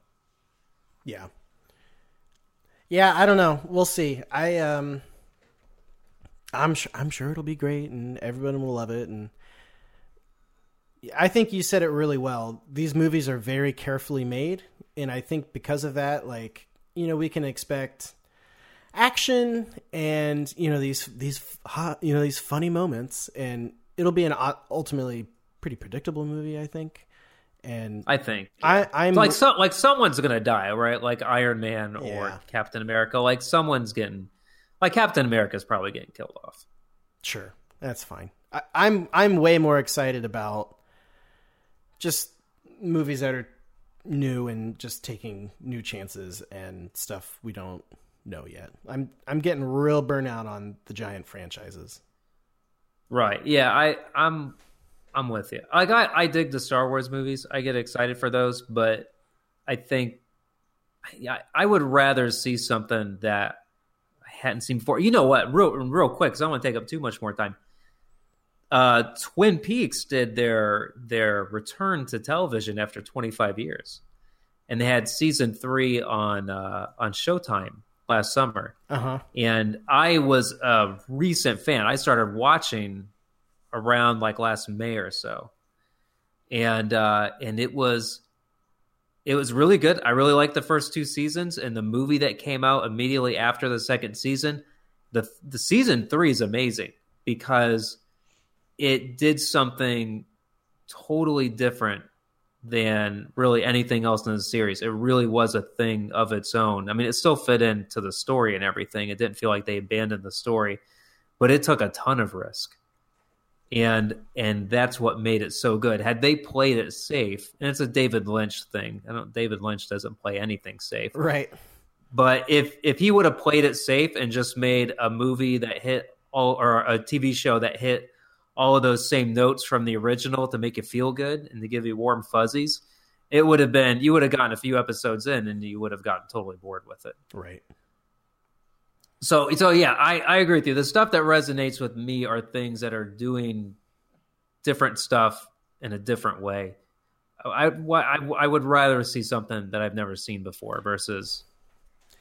Speaker 1: Yeah. Yeah, I don't know. We'll see. I um I'm sure I'm sure it'll be great and everyone will love it and I think you said it really well. These movies are very carefully made and I think because of that like, you know, we can expect action and, you know, these these you know, these funny moments and it'll be an ultimately pretty predictable movie, I think. And
Speaker 2: I think.
Speaker 1: I I'm
Speaker 2: like so, like someone's gonna die, right? Like Iron Man or
Speaker 1: Yeah.
Speaker 2: Captain America. Like someone's getting, like Captain America's probably getting killed off.
Speaker 1: Sure, that's fine. I, I'm I'm way more excited about just movies that are new and just taking new chances and stuff we don't know yet. I'm I'm getting real burnout on the giant franchises.
Speaker 2: Right? Yeah. I I'm I'm with you. Like I I dig the Star Wars movies. I get excited for those, but I think I, I would rather see something that I hadn't seen before. You know what? Real real quick, because I don't want to take up too much more time. Uh, Twin Peaks did their their return to television after 25 years, and they had season three on uh, on Showtime last summer.
Speaker 1: Uh huh.
Speaker 2: And I was a recent fan. I started watching around like last May or so, and uh, and it was it was really good. I really liked the first two seasons, and the movie that came out immediately after the second season. the The season three is amazing because it did something totally different than really anything else in the series. It really was a thing of its own. I mean, it still fit into the story and everything. It didn't feel like they abandoned the story, but it took a ton of risk. And and that's what made it so good. Had they played it safe, and it's a David Lynch thing. I don't David Lynch doesn't play anything safe.
Speaker 1: Right.
Speaker 2: But if if he would have played it safe and just made a movie that hit all or a TV show that hit all of those same notes from the original to make you feel good and to give you warm fuzzies, it would have been you would have gotten a few episodes in and you would have gotten totally bored with it.
Speaker 1: Right.
Speaker 2: So so yeah, I, I agree with you. The stuff that resonates with me are things that are doing different stuff in a different way. I, I, I would rather see something that I've never seen before versus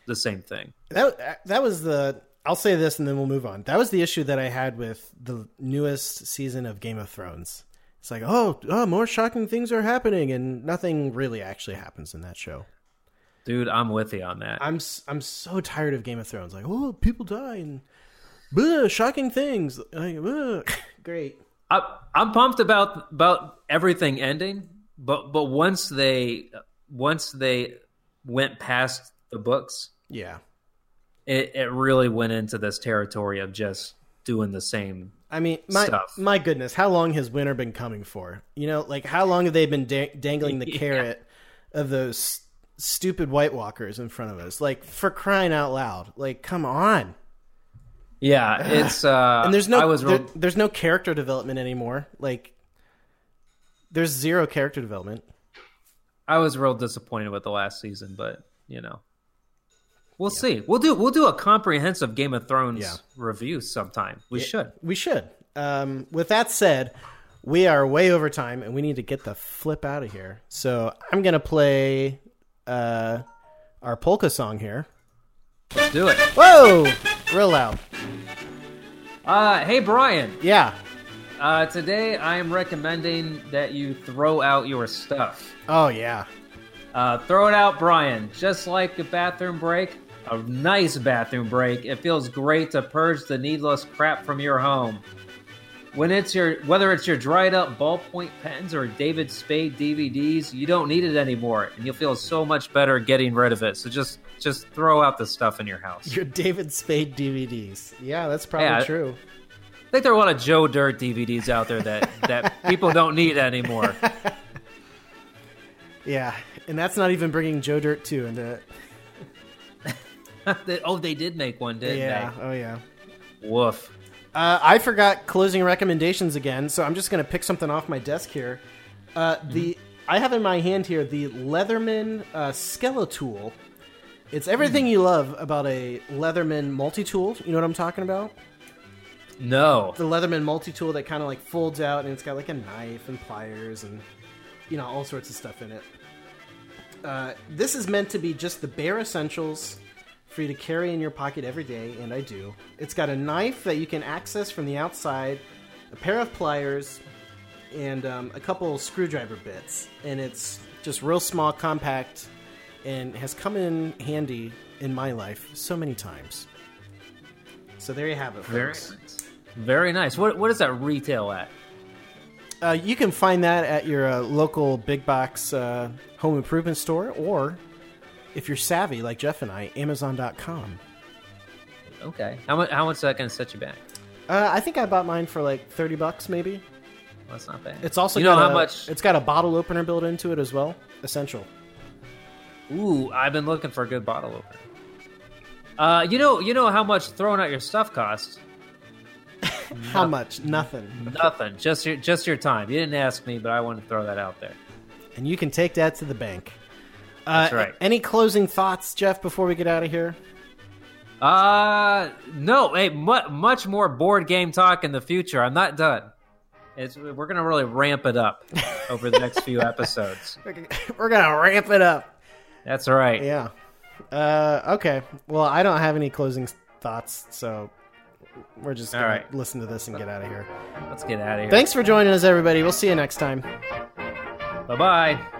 Speaker 2: the same thing.
Speaker 1: That that was the. I'll say this and then we'll move on. That was the issue that I had with the newest season of Game of Thrones. It's like, oh, oh, more shocking things are happening, and nothing really actually happens in that show.
Speaker 2: Dude, I'm with you on that.
Speaker 1: I'm I'm so tired of Game of Thrones. Like, oh, people die and shocking things. Like. (laughs) Great.
Speaker 2: I, I'm pumped about about everything ending, but but once they once they went past the books,
Speaker 1: Yeah.
Speaker 2: It, it really went into this territory of just doing the same.
Speaker 1: I mean, my
Speaker 2: Stuff.
Speaker 1: my goodness, how long has winter been coming for? You know, like how long have they been da- dangling the (laughs)
Speaker 2: Yeah.
Speaker 1: carrot of those stupid White Walkers in front of us? Like for crying out loud! Like, come on!
Speaker 2: Yeah, it's (sighs) uh,
Speaker 1: And there's no
Speaker 2: I was real,
Speaker 1: there- there's no character development anymore. Like, there's zero character development.
Speaker 2: I was real disappointed with the last season, but you know, we'll see. We'll do we'll do a comprehensive Game of Thrones
Speaker 1: Yeah.
Speaker 2: review sometime. We should.
Speaker 1: We should. Um, with that said, we are way over time, and we need to get the flip out of here. So I'm gonna play uh, our polka song here.
Speaker 2: Let's do it.
Speaker 1: Whoa! Real loud.
Speaker 2: Uh, hey Brian,
Speaker 1: Yeah.
Speaker 2: uh, today I am recommending that you throw out your stuff.
Speaker 1: Oh yeah.
Speaker 2: Uh, throw it out, Brian. Just like a bathroom break, a nice bathroom break. It feels great to purge the needless crap from your home. When it's your whether it's your dried up ballpoint pens or David Spade DVDs, you don't need it anymore, and you'll feel so much better getting rid of it. So just just throw out the stuff in your house.
Speaker 1: Your David Spade DVDs. Yeah, that's probably
Speaker 2: Yeah.
Speaker 1: true.
Speaker 2: I think there are a lot of Joe Dirt DVDs out there that (laughs) that people don't need anymore. (laughs)
Speaker 1: Yeah, and that's not even bringing Joe Dirt 2 into it. (laughs)
Speaker 2: They- oh, they did make one, didn't
Speaker 1: Yeah, oh yeah.
Speaker 2: Woof.
Speaker 1: Uh, I forgot closing recommendations again, so I'm just going to pick something off my desk here. Uh, The I have in my hand here the Leatherman uh, Skeletool. It's everything you love about a Leatherman multi-tool. You know what I'm talking about?
Speaker 2: No.
Speaker 1: The Leatherman multi-tool that kind of like folds out and it's got like a knife and pliers and you know all sorts of stuff in it. Uh, this is meant to be just the bare essentials for you to carry in your pocket every day, and I do. It's got a knife that you can access from the outside, a pair of pliers, and um, a couple screwdriver bits. And it's just real small, compact, and has come in handy in my life so many times. So there you have it,
Speaker 2: Very
Speaker 1: folks.
Speaker 2: nice. Very nice. What what does that retail at?
Speaker 1: Uh, you can find that at your uh, local big box uh, home improvement store, or if you're savvy like Jeff and I, Amazon.com.
Speaker 2: Okay. How much how much is that gonna set you back?
Speaker 1: Uh, I think I bought mine for like thirty bucks, maybe.
Speaker 2: Well, that's not bad.
Speaker 1: It's also
Speaker 2: you know
Speaker 1: got
Speaker 2: how
Speaker 1: a-
Speaker 2: much
Speaker 1: It's got a bottle opener built into it as well. Essential.
Speaker 2: Ooh, I've been looking for a good bottle opener. Uh, you know, you know how much throwing out your stuff costs? (laughs)
Speaker 1: How much? Nothing.
Speaker 2: Nothing. Just your just your time. You didn't ask me, but I wanted to throw that out there.
Speaker 1: And you can take that to the bank. Uh,
Speaker 2: That's right.
Speaker 1: Any closing thoughts, Jeff, before we get out of here?
Speaker 2: Uh, no. Hey, mu- much more board game talk in the future. I'm not done. It's, we're gonna really ramp it up (laughs) over the next few episodes.
Speaker 1: We're gonna ramp it up.
Speaker 2: That's right.
Speaker 1: Yeah. Uh, okay. Well, I don't have any closing thoughts, so we're just gonna
Speaker 2: right.
Speaker 1: listen to this and get out of here.
Speaker 2: Let's get out of here.
Speaker 1: Thanks for joining us, everybody. We'll see you next time.
Speaker 2: Bye bye.